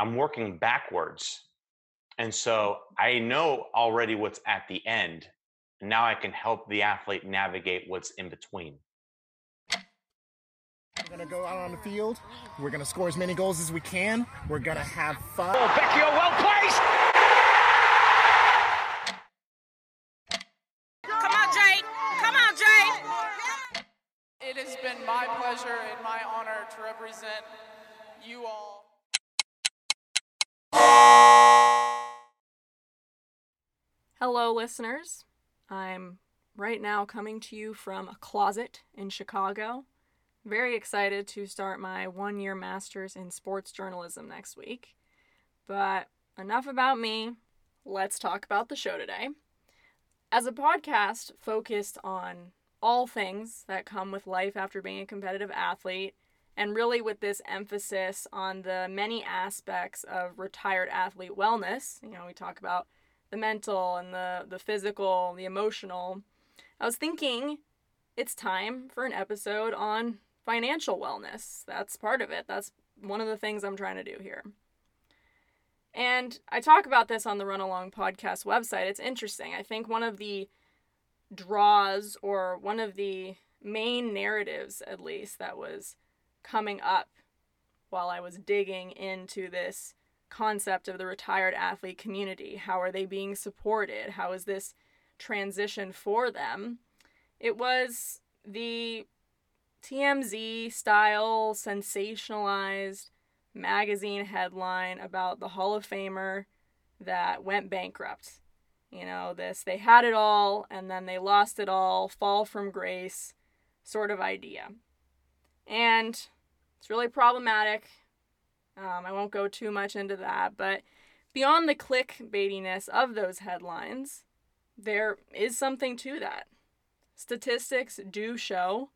I'm working backwards. And mm. so I know already what's at the end. Now I can help the athlete navigate what's in between. We're gonna go out on the field. We're gonna score as many goals as we can. We're gonna have fun. Oh, Vecchio well placed. Come on, Jake. Come on, Jake. It has been my pleasure and my honor to represent you all. Hello, listeners. I'm right now coming to you from a closet in Chicago. Very excited to start my one year master's in sports journalism next week. But enough about me. Let's talk about the show today. As a podcast focused on all things that come with life after being a competitive athlete, and really with this emphasis on the many aspects of retired athlete wellness, you know, we talk about the mental and the, the physical, the emotional. I was thinking it's time for an episode on financial wellness. That's part of it. That's one of the things I'm trying to do here. And I talk about this on the Run Along podcast website. It's interesting. I think one of the draws or one of the main narratives, at least, that was coming up while I was digging into this concept of the retired athlete community. How are they being supported? How is this transition for them? It was the TMZ style sensationalized magazine headline about the Hall of Famer that went bankrupt. You know, this they had it all and then they lost it all, fall from grace sort of idea. And it's really problematic. Um, I won't go too much into that, but beyond the clickbaitiness of those headlines, there is something to that. Statistics do show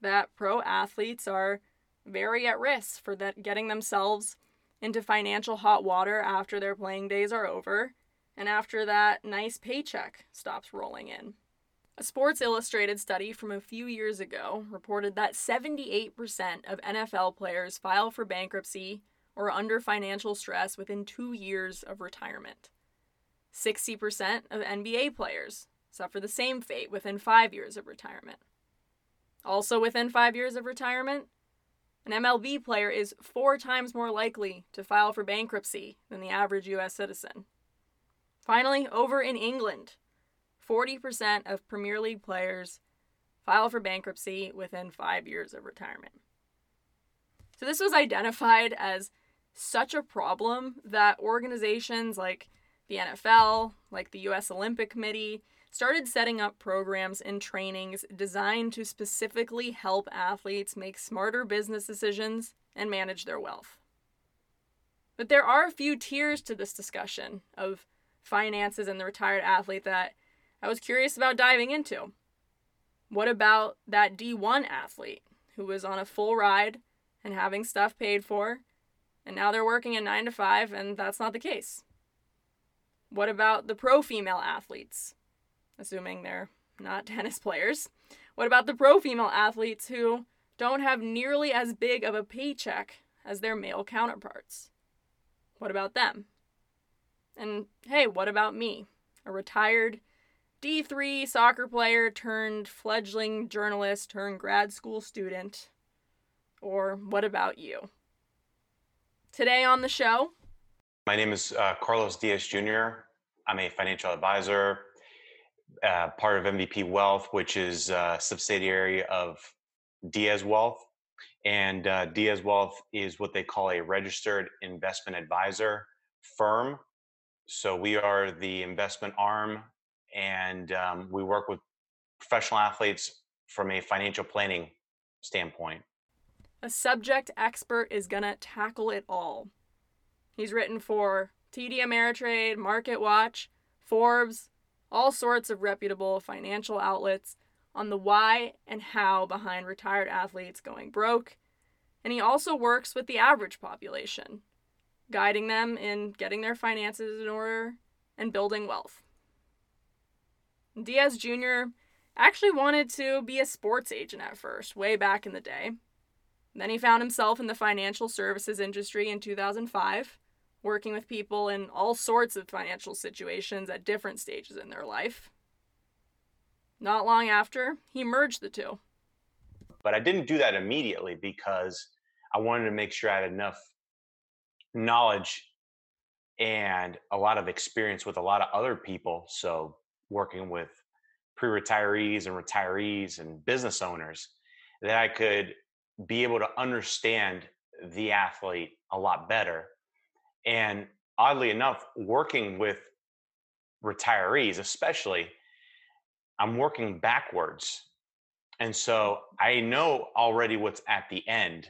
that pro athletes are very at risk for that getting themselves into financial hot water after their playing days are over and after that nice paycheck stops rolling in. A Sports Illustrated study from a few years ago reported that 78% of NFL players file for bankruptcy or under financial stress within two years of retirement. 60% of NBA players suffer the same fate within five years of retirement. Also, within five years of retirement, an MLB player is four times more likely to file for bankruptcy than the average U.S. citizen. Finally, over in England, 40% of Premier League players file for bankruptcy within five years of retirement. So, this was identified as such a problem that organizations like the NFL, like the US Olympic Committee, started setting up programs and trainings designed to specifically help athletes make smarter business decisions and manage their wealth. But there are a few tiers to this discussion of finances and the retired athlete that I was curious about diving into. What about that D1 athlete who was on a full ride and having stuff paid for, and now they're working a 9 to 5 and that's not the case? What about the pro female athletes? Assuming they're not tennis players. What about the pro female athletes who don't have nearly as big of a paycheck as their male counterparts? What about them? And hey, what about me? A retired D3 soccer player turned fledgling journalist turned grad school student. Or what about you? Today on the show, My name is uh, Carlos Diaz Jr. I'm a financial advisor, uh, part of MVP Wealth, which is a subsidiary of Diaz Wealth. And uh, Diaz Wealth is what they call a registered investment advisor firm. So we are the investment arm, and um, we work with professional athletes from a financial planning standpoint. a subject expert is gonna tackle it all. He's written for TD Ameritrade, Market Watch, Forbes, all sorts of reputable financial outlets on the why and how behind retired athletes going broke. And he also works with the average population, guiding them in getting their finances in order and building wealth. Diaz Jr. actually wanted to be a sports agent at first, way back in the day. Then he found himself in the financial services industry in 2005, working with people in all sorts of financial situations at different stages in their life. Not long after, he merged the two. But I didn't do that immediately because I wanted to make sure I had enough knowledge and a lot of experience with a lot of other people. So, working with pre retirees and retirees and business owners, that I could be able to understand the athlete a lot better. And oddly enough, working with retirees, especially, I'm working backwards. And so I know already what's at the end.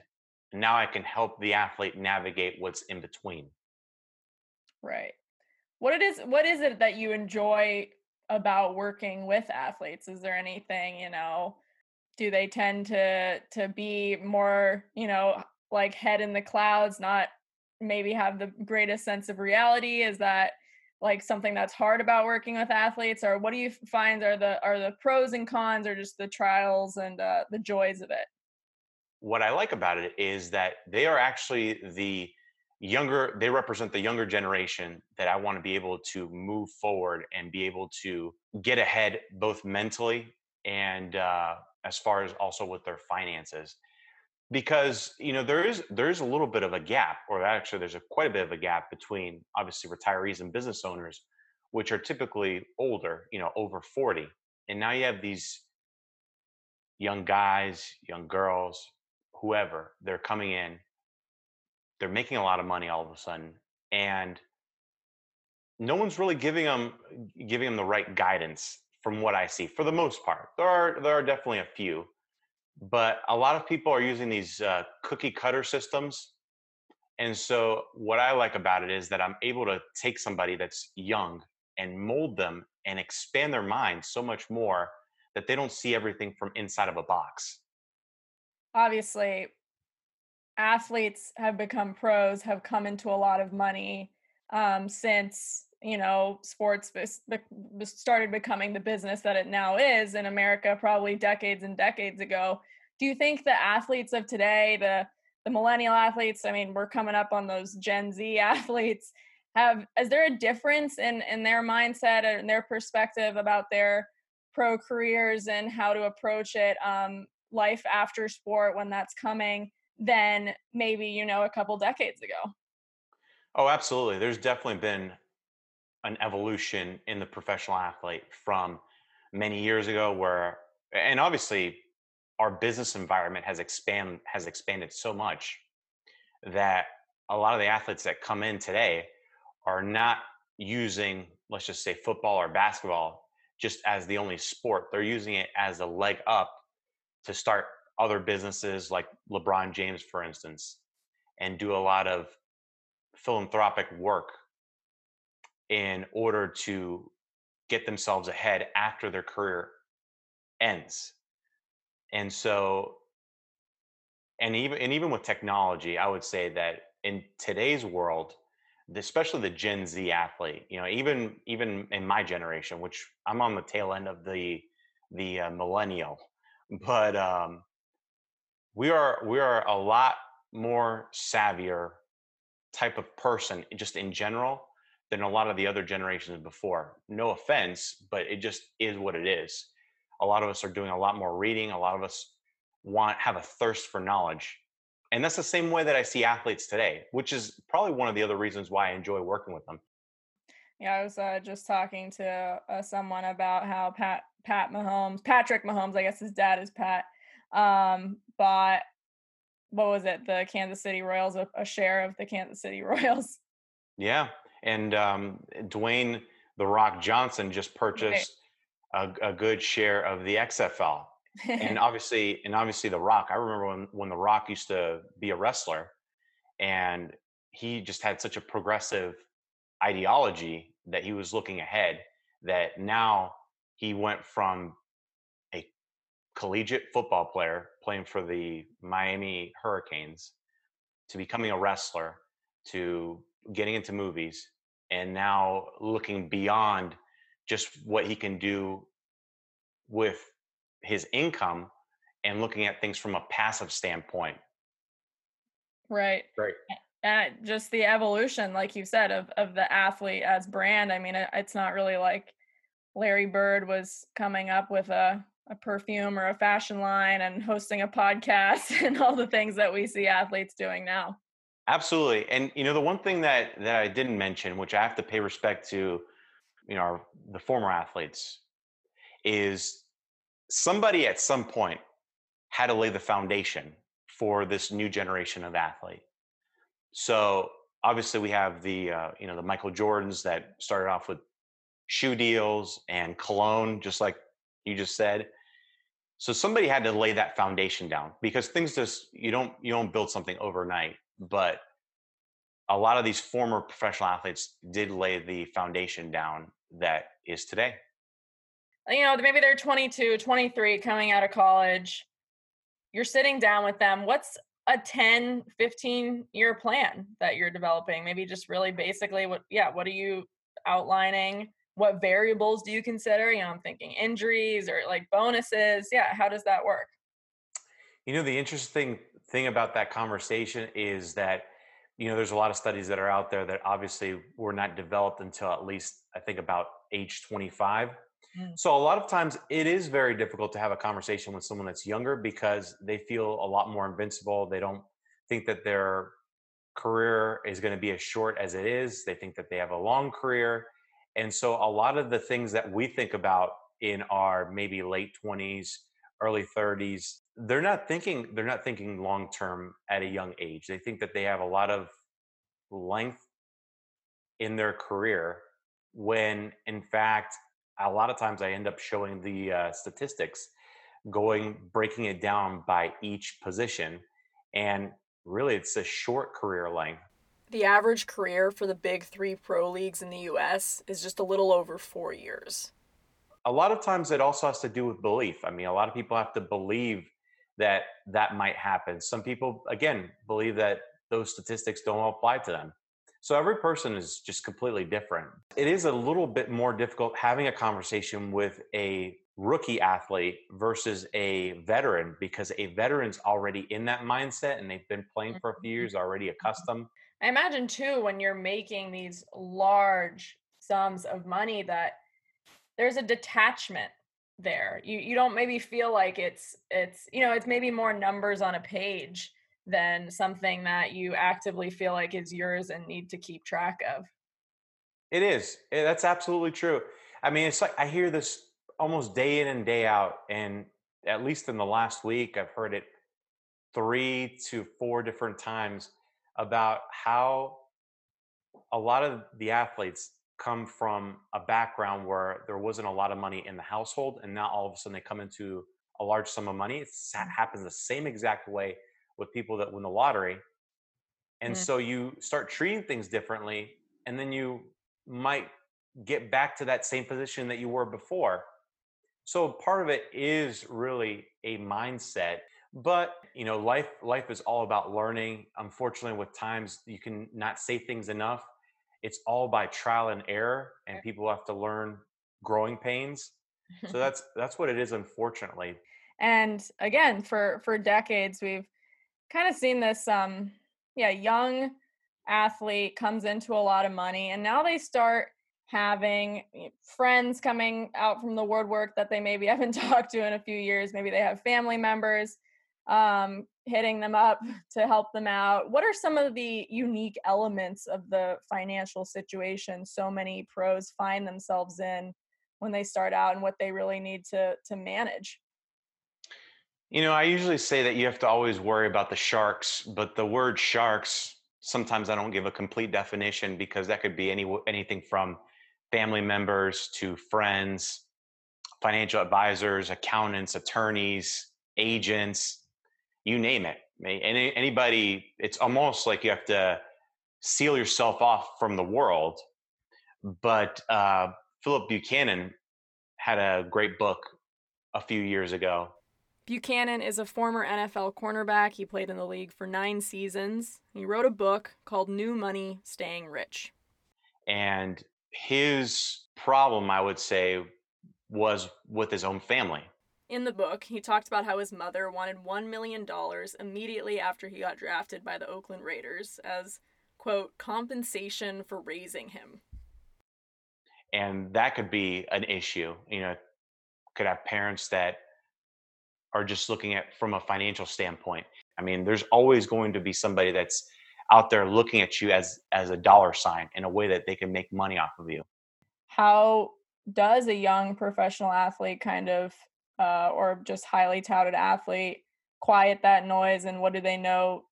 Now I can help the athlete navigate what's in between. Right. What it is what is it that you enjoy about working with athletes? Is there anything, you know, do they tend to to be more, you know, like head in the clouds, not maybe have the greatest sense of reality? Is that like something that's hard about working with athletes or what do you find are the are the pros and cons or just the trials and uh, the joys of it what i like about it is that they are actually the younger they represent the younger generation that i want to be able to move forward and be able to get ahead both mentally and uh, as far as also with their finances. Because you know there is there is a little bit of a gap or actually there's a quite a bit of a gap between obviously retirees and business owners which are typically older you know over 40 and now you have these young guys young girls whoever they're coming in they're making a lot of money all of a sudden and no one's really giving them giving them the right guidance from what i see for the most part. There are there are definitely a few but a lot of people are using these uh, cookie cutter systems and so what i like about it is that i'm able to take somebody that's young and mold them and expand their mind so much more that they don't see everything from inside of a box. Obviously athletes have become pros have come into a lot of money um, since you know sports started becoming the business that it now is in america probably decades and decades ago. Do you think the athletes of today the the millennial athletes i mean we're coming up on those gen z athletes have is there a difference in in their mindset and their perspective about their pro careers and how to approach it um, life after sport when that's coming than maybe you know a couple decades ago. Oh absolutely there's definitely been an evolution in the professional athlete from many years ago where and obviously our business environment has expand has expanded so much that a lot of the athletes that come in today are not using let's just say football or basketball just as the only sport they're using it as a leg up to start other businesses like LeBron James for instance and do a lot of philanthropic work in order to get themselves ahead after their career ends. And so and even and even with technology, I would say that in today's world, especially the Gen Z athlete, you know, even even in my generation, which I'm on the tail end of the the uh, millennial, but um, we are we are a lot more savvier type of person just in general than a lot of the other generations before. No offense, but it just is what it is. A lot of us are doing a lot more reading. A lot of us want have a thirst for knowledge. And that's the same way that I see athletes today, which is probably one of the other reasons why I enjoy working with them. Yeah, I was uh, just talking to uh, someone about how Pat Pat Mahomes, Patrick Mahomes, I guess his dad is Pat, um, bought what was it, the Kansas City Royals, a, a share of the Kansas City Royals. Yeah, and um, Dwayne the Rock Johnson just purchased right. a, a, good share of the XFL, and obviously, and obviously the Rock. I remember when when the Rock used to be a wrestler, and he just had such a progressive ideology that he was looking ahead. That now he went from collegiate football player playing for the Miami Hurricanes to becoming a wrestler to getting into movies and now looking beyond just what he can do with his income and looking at things from a passive standpoint. Right. Right. and just the evolution like you said of of the athlete as brand i mean it's not really like larry bird was coming up with a a perfume or a fashion line and hosting a podcast and all the things that we see athletes doing now. Absolutely and you know the one thing that that i didn't mention which i have to pay respect to you know our, the former athletes is somebody at some point had to lay the foundation for this new generation of athlete. So obviously we have the uh, you know the Michael Jordans that started off with shoe deals and cologne, just like you just said. So somebody had to lay that foundation down because things just you don't you don't build something overnight. But a lot of these former professional athletes did lay the foundation down that is today. Uh, you know, maybe they're 22, 23 coming out of college. You're sitting down with them. What's a 10 15 year plan that you're developing maybe just really basically what yeah what are you outlining what variables do you consider you know i'm thinking injuries or like bonuses yeah how does that work you know the interesting thing about that conversation is that you know there's a lot of studies that are out there that obviously were not developed until at least i think about age 25 Mm. So a lot of times it is very difficult to have a conversation with someone that's younger because they feel a lot more invincible. They don't think that their career is going to be as short as it is. They think that they have a long career. And so a lot of the things that we think about in our maybe late 20s, early 30s, they're not thinking they're not thinking long term at a young age. They think that they have a lot of length in their career when in fact a lot of times I end up showing the uh, statistics, going breaking it down by each position, and really it's a short career length. The average career for the big three pro leagues in the U.S. is just a little over four years. A lot of times it also has to do with belief. I mean, a lot of people have to believe that that might happen. Some people, again, believe that those statistics don't apply to them. So every person is just completely different. It is a little bit more difficult having a conversation with a rookie athlete versus a veteran because a veteran's already in that mindset and they've been playing for a few years, already mm-hmm. accustomed. I imagine too when you're making these large sums of money that there's a detachment there. You you don't maybe feel like it's it's you know, it's maybe more numbers on a page than something that you actively feel like is yours and need to keep track of. It is. Eh, that's absolutely true. I mean, it's like I hear this almost day in and day out. And at least in the last week, I've heard it three to four different times about how a lot of the athletes come from a background where there wasn't a lot of money in the household. And now all of a sudden they come into a large sum of money. It mm. happens the same exact way with people that win the lottery. And mm. so you start treating things differently, and then you might get back to that same position that you were before. So part of it is really a mindset. But you know, life life is all about learning. Unfortunately, with times you can not say things enough. It's all by trial and error, and people have to learn growing pains. So that's that's what it is, unfortunately. And again, for for decades, we've kind of seen this um yeah young athlete comes into a lot of money and now they start having eh, friends coming out from the woodwork that they maybe haven't talked to in a few years maybe they have family members um, hitting them up to help them out. What are some of the unique elements of the financial situation so many pros find themselves in when they start out and what they really need to to manage? You know, I usually say that you have to always worry about the sharks, but the word sharks sometimes I don't give a complete definition because that could be any anything from family members to friends, financial advisors, accountants, attorneys, agents, you name it. Any, anybody, it's almost like you have to seal yourself off from the world. But uh, Phillip Buchanon had a great book a few years ago Buchanon is a former NFL cornerback. He played in the league for nine seasons. He wrote a book called New Money Staying Rich. And his problem, I would say, was with his own family. In the book, he talked about how his mother wanted $1 million immediately after he got drafted by the Oakland Raiders, as quote, compensation for raising him. And that could be an issue. You know, could have parents that are just looking at from a financial standpoint. I mean, there's always going to be somebody that's out there looking at you as as a dollar sign in a way that they can make money off of you. How does a young professional athlete kind of uh, or just highly touted athlete quiet that noise and what do they know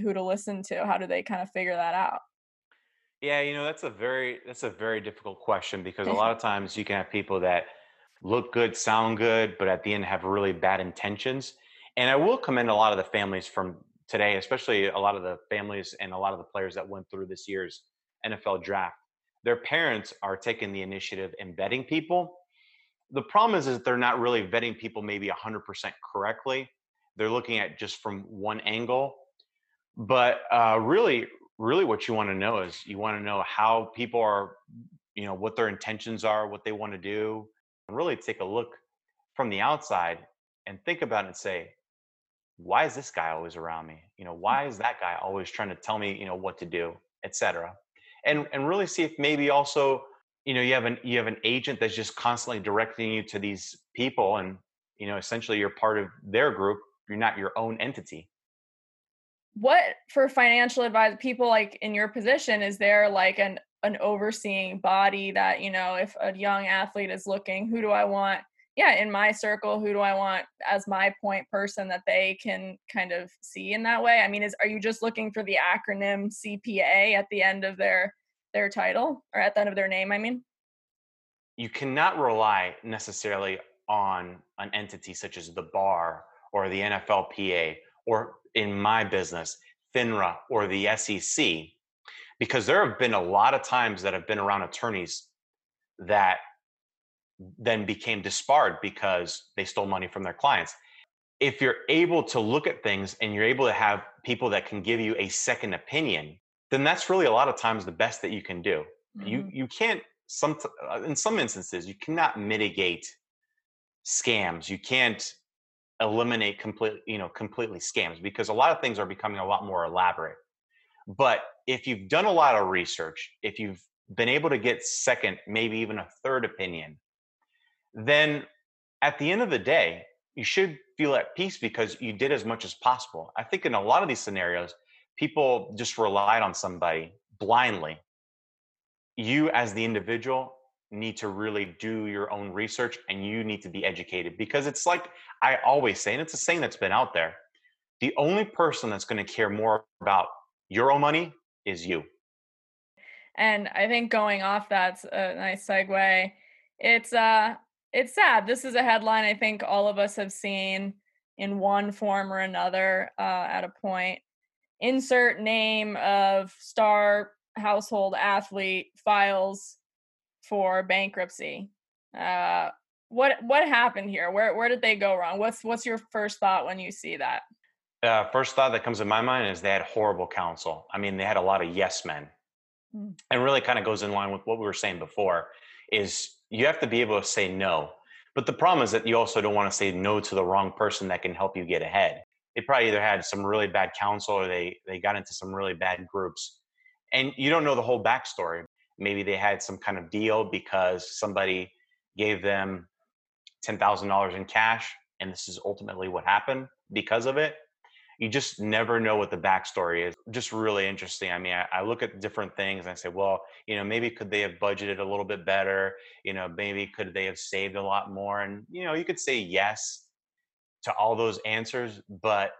who to listen to? How do they kind of figure that out? Yeah you know that's a very that's a very difficult question because a lot of times you can have people that look good sound good but at the end have really bad intentions and i will commend a lot of the families from today especially a lot of the families and a lot of the players that went through this year's nfl draft. Their parents are taking the initiative in vetting people the problem is, is they're not really vetting people maybe 100% correctly. They're looking at just from one angle. But uh, really really what you want to know is you want to know how people are you know what their intentions are what they want to do And really take a look from the outside and think about it and say why is this guy always around me? You know why is that guy always trying to tell me you know what to do etc and and really see if maybe also you know you have an you have an agent that's just constantly directing you to these people and you know essentially you're part of their group you're not your own entity. What for financial advice people like in your position is there like an an overseeing body that you know if a young athlete is looking who do i want? Yeah in my circle who do i want as my point person that they can kind of see in that way? I mean is are you just looking for the acronym cpa at the end of their their title or at the end of their name i mean you cannot rely necessarily on an entity such as the bar or the NFLPA or in my business, FINRA or the SEC, because there have been a lot of times that have been around attorneys that then became disbarred because they stole money from their clients. If you're able to look at things and you're able to have people that can give you a second opinion, then that's really a lot of times the best that you can do. Mm-hmm. You you can't some uh, in some instances you cannot mitigate scams. You can't eliminate complete you know completely scams because a lot of things are becoming a lot more elaborate but if you've done a lot of research if you've been able to get second maybe even a third opinion then at the end of the day you should feel at peace because you did as much as possible i think in a lot of these scenarios people just relied on somebody blindly you as the individual need to really do your own research and you need to be educated because it's like I always say, and it's a saying that's been out there the only person that's going to care more about your own money is you. And I think going off that's a nice segue. It's uh it's sad. This is a headline I think all of us have seen in one form or another uh, at a point. Insert name of star household athlete files for bankruptcy. Uh, what what happened here? Where where did they go wrong? What's what's your first thought when you see that? Uh, first thought that comes to my mind is they had horrible counsel. I mean, they had a lot of yes men, mm. and really kind of goes in line with what we were saying before. Is you have to be able to say no, but the problem is that you also don't want to say no to the wrong person that can help you get ahead. They probably either had some really bad counsel or they they got into some really bad groups, and you don't know the whole backstory maybe they had some kind of deal because somebody gave them $10,000 in cash and this is ultimately what happened because of it. You just never know what the backstory is. Just really interesting. I mean, I, I, look at different things and I say, well, you know, maybe could they have budgeted a little bit better? You know, maybe could they have saved a lot more? And, you know, you could say yes to all those answers. But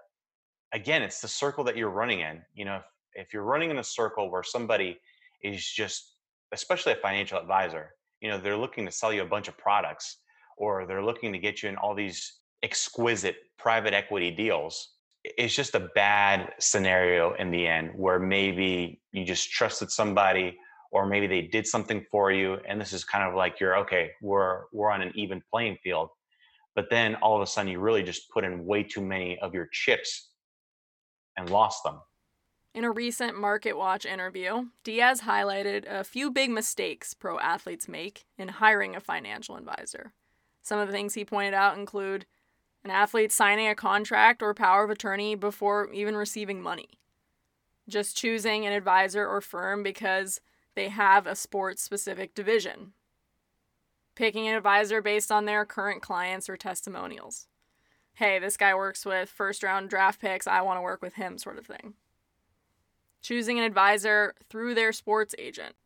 again, it's the circle that you're running in. You know, if, if you're running in a circle where somebody is just especially a financial advisor, you know, they're looking to sell you a bunch of products or they're looking to get you in all these exquisite private equity deals. It's just a bad scenario in the end where maybe you just trusted somebody or maybe they did something for you and this is kind of like you're okay, we're we're on an even playing field. But then all of a sudden you really just put in way too many of your chips and lost them. In a recent Market Watch interview, Diaz highlighted a few big mistakes pro athletes make in hiring a financial advisor. Some of the things he pointed out include an athlete signing a contract or power of attorney before even receiving money, just choosing an advisor or firm because they have a sports specific division, picking an advisor based on their current clients or testimonials. Hey, this guy works with first round draft picks, I want to work with him, sort of thing. Choosing an advisor through their sports agent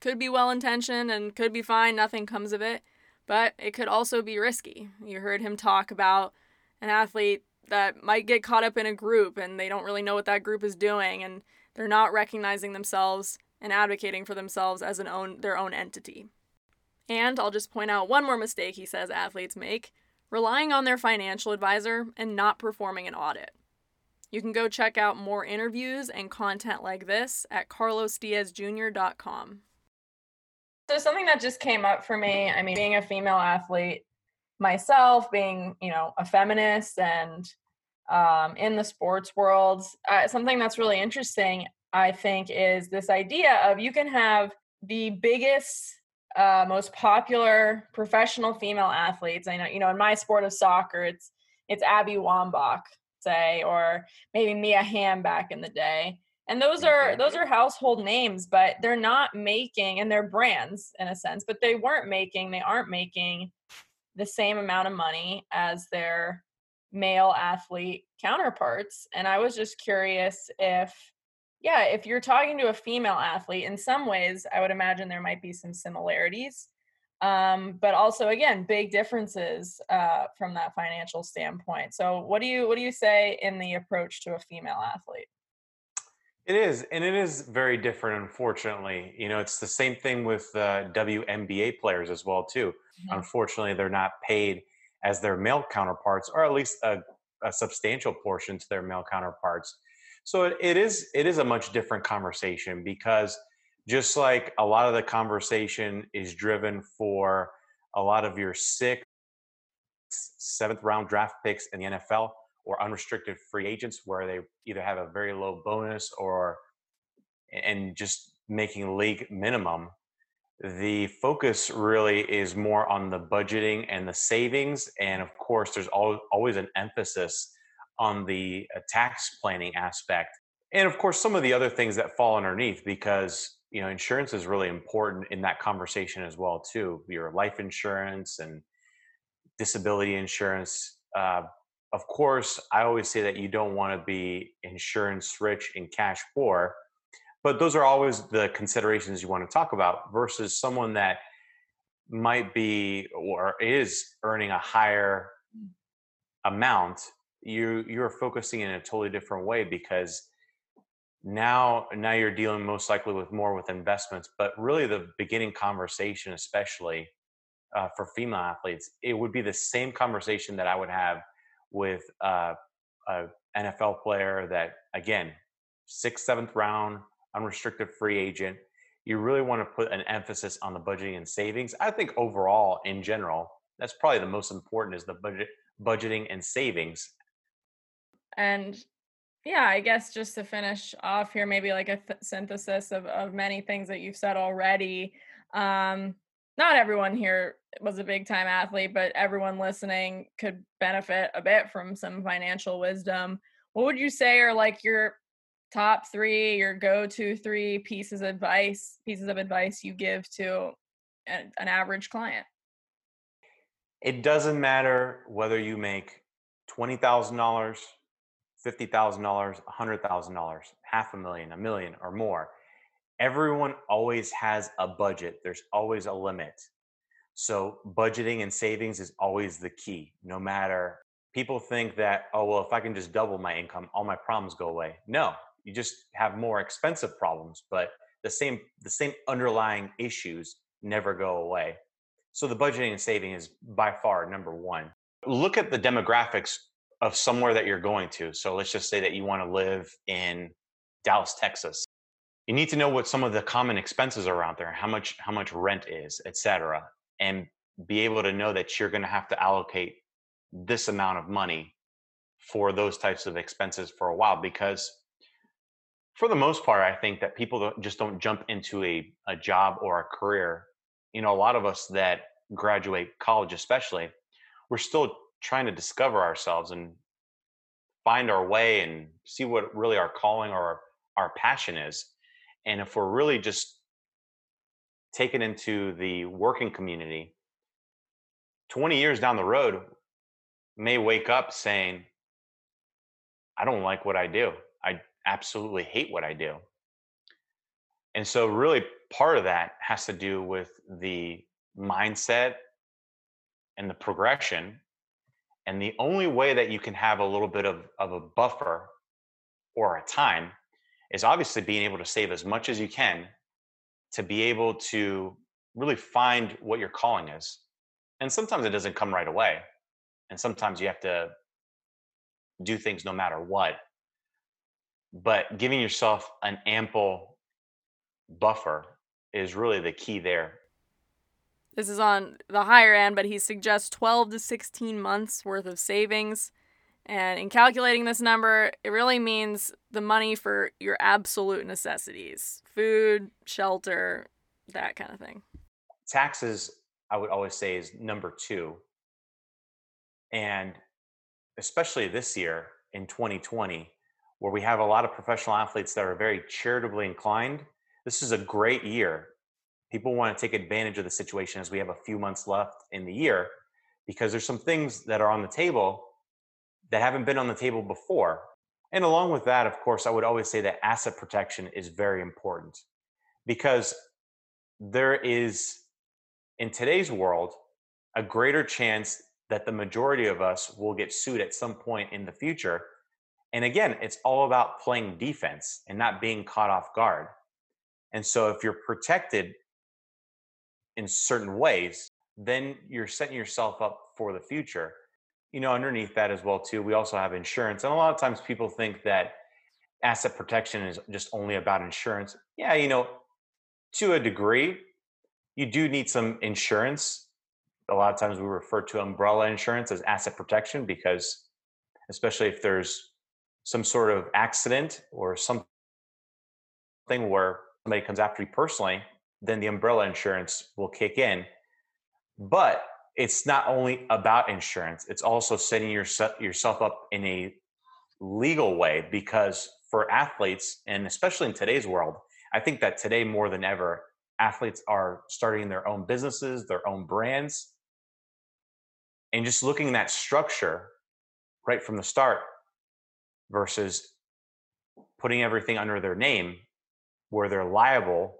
could be well intentioned and could be fine, nothing comes of it, but it could also be risky. You heard him talk about an athlete that might get caught up in a group and they don't really know what that group is doing and they're not recognizing themselves and advocating for themselves as an own their own entity. And I'll just point out one more mistake he says athletes make, relying on their financial advisor and not performing an audit. You can go check out more interviews and content like this at carlosdiazjr.com. So something that just came up for me, I mean, being a female athlete myself, being, you know, a feminist and um, in the sports world, uh, something that's really interesting, I think, is this idea of you can have the biggest, uh, most popular professional female athletes. I know, you know, in my sport of soccer, it's it's Abby Wambach, say, or maybe Mia Hamm back in the day. And those are those are household names but they're not making and they're brands in a sense but they weren't making they aren't making the same amount of money as their male athlete counterparts. And i was just curious if yeah if you're talking to a female athlete in some ways i would imagine there might be some similarities um, but also again big differences uh, from that financial standpoint so what do you what do you say in the approach to a female athlete it is, and it is very different. Unfortunately, you know, it's the same thing with uh, WNBA players as well too. Mm-hmm. Unfortunately, they're not paid as their male counterparts, or at least a, a substantial portion to their male counterparts. So it, it is it is a much different conversation because just like a lot of the conversation is driven for a lot of your sixth, seventh round draft picks in the NFL, or unrestricted free agents where they either have a very low bonus or and just making league minimum the focus really is more on the budgeting and the savings. And of course there's always an emphasis on the uh, tax planning aspect and of course some of the other things that fall underneath because you know insurance is really important in that conversation as well too your life insurance and disability insurance uh, of course, I always say that you don't want to be insurance rich and cash poor, but those are always the considerations you want to talk about versus someone that might be or is earning a higher amount. You you're focusing in a totally different way because now now you're dealing most likely with more with investments, but really the beginning conversation, especially uh, for female athletes, it would be the same conversation that I would have with uh, a NFL player that, again, sixth, seventh round, unrestricted free agent. You really want to put an emphasis on the budgeting and savings. I think overall, in general, that's probably the most important is the budget, budgeting and savings. And yeah, I guess just to finish off here, maybe like a th- synthesis of, of many things that you've said already. Um, not everyone here was a big time athlete, but everyone listening could benefit a bit from some financial wisdom. What would you say are like your top three, your go to three pieces of advice, pieces of advice you give to an, an average client? It doesn't matter whether you make $20,000, $50,000, $100,000, half a million, a million, or more everyone always has a budget. There's always a limit. So budgeting and savings is always the key. No matter people think that, oh, well, if I can just double my income, all my problems go away. No, you just have more expensive problems, but the same the same underlying issues never go away. So the budgeting and saving is by far number one. Look at the demographics of somewhere that you're going to. So let's just say that you want to live in Dallas, Texas you need to know what some of the common expenses are out there, how much how much rent is, et cetera, and be able to know that you're going to have to allocate this amount of money for those types of expenses for a while because for the most part i think that people just don't jump into a, a job or a career you know a lot of us that graduate college especially we're still trying to discover ourselves and find our way and see what really our calling or our passion is. And if we're really just taken into the working community, 20 years down the road, may wake up saying, I don't like what I do. I absolutely hate what I do. And so, really, part of that has to do with the mindset and the progression. And the only way that you can have a little bit of, of a buffer or a time is obviously being able to save as much as you can to be able to really find what your calling is. And sometimes it doesn't come right away. And sometimes you have to do things no matter what. But giving yourself an ample buffer is really the key there. This is on the higher end, but he suggests 12 to 16 months worth of savings. And in calculating this number, it really means the money for your absolute necessities food, shelter, that kind of thing. Taxes, I would always say, is number two. And especially this year in 2020, where we have a lot of professional athletes that are very charitably inclined, this is a great year. People want to take advantage of the situation as we have a few months left in the year because there's some things that are on the table that haven't been on the table before. And along with that, of course, I would always say that asset protection is very important because there is, in today's world, a greater chance that the majority of us will get sued at some point in the future. And again, it's all about playing defense and not being caught off guard. And so if you're protected in certain ways, then you're setting yourself up for the future. You know, underneath that as well too, we also have insurance. And a lot of times people think that asset protection is just only about insurance. Yeah, you know, to a degree, you do need some insurance a lot of times we refer to umbrella insurance as asset protection because especially if there's some sort of accident or something where somebody comes after you personally then the umbrella insurance will kick in. But it's not only about insurance it's also setting yourself yourself up in a legal way because for athletes and especially in today's world i think that today more than ever athletes are starting their own businesses their own brands and just looking at that structure right from the start versus putting everything under their name where they're liable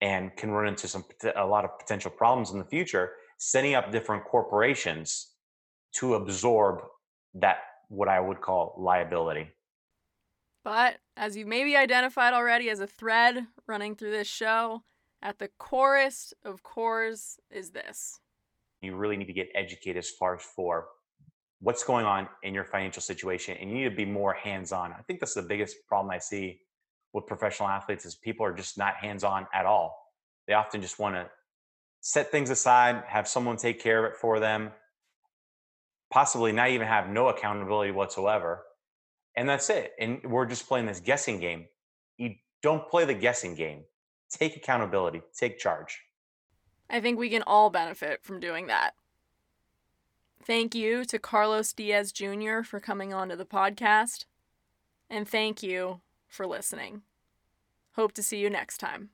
and can run into some a lot of potential problems in the future setting up different corporations to absorb that what i would call liability. But as you maybe identified already as a thread running through this show at the chorus of cores is this. You really need to get educated as far as for what's going on in your financial situation and you need to be more hands-on. I think that's the biggest problem i see with professional athletes is people are just not hands-on at all. They often just want to set things aside have someone take care of it for them. Possibly not even have no accountability whatsoever. And that's it. And we're just playing this guessing game. You don't play the guessing game. Take accountability. Take charge. I think we can all benefit from doing that. Thank you to Carlos Diaz Jr. for coming onto the podcast. And thank you for listening. Hope to see you next time.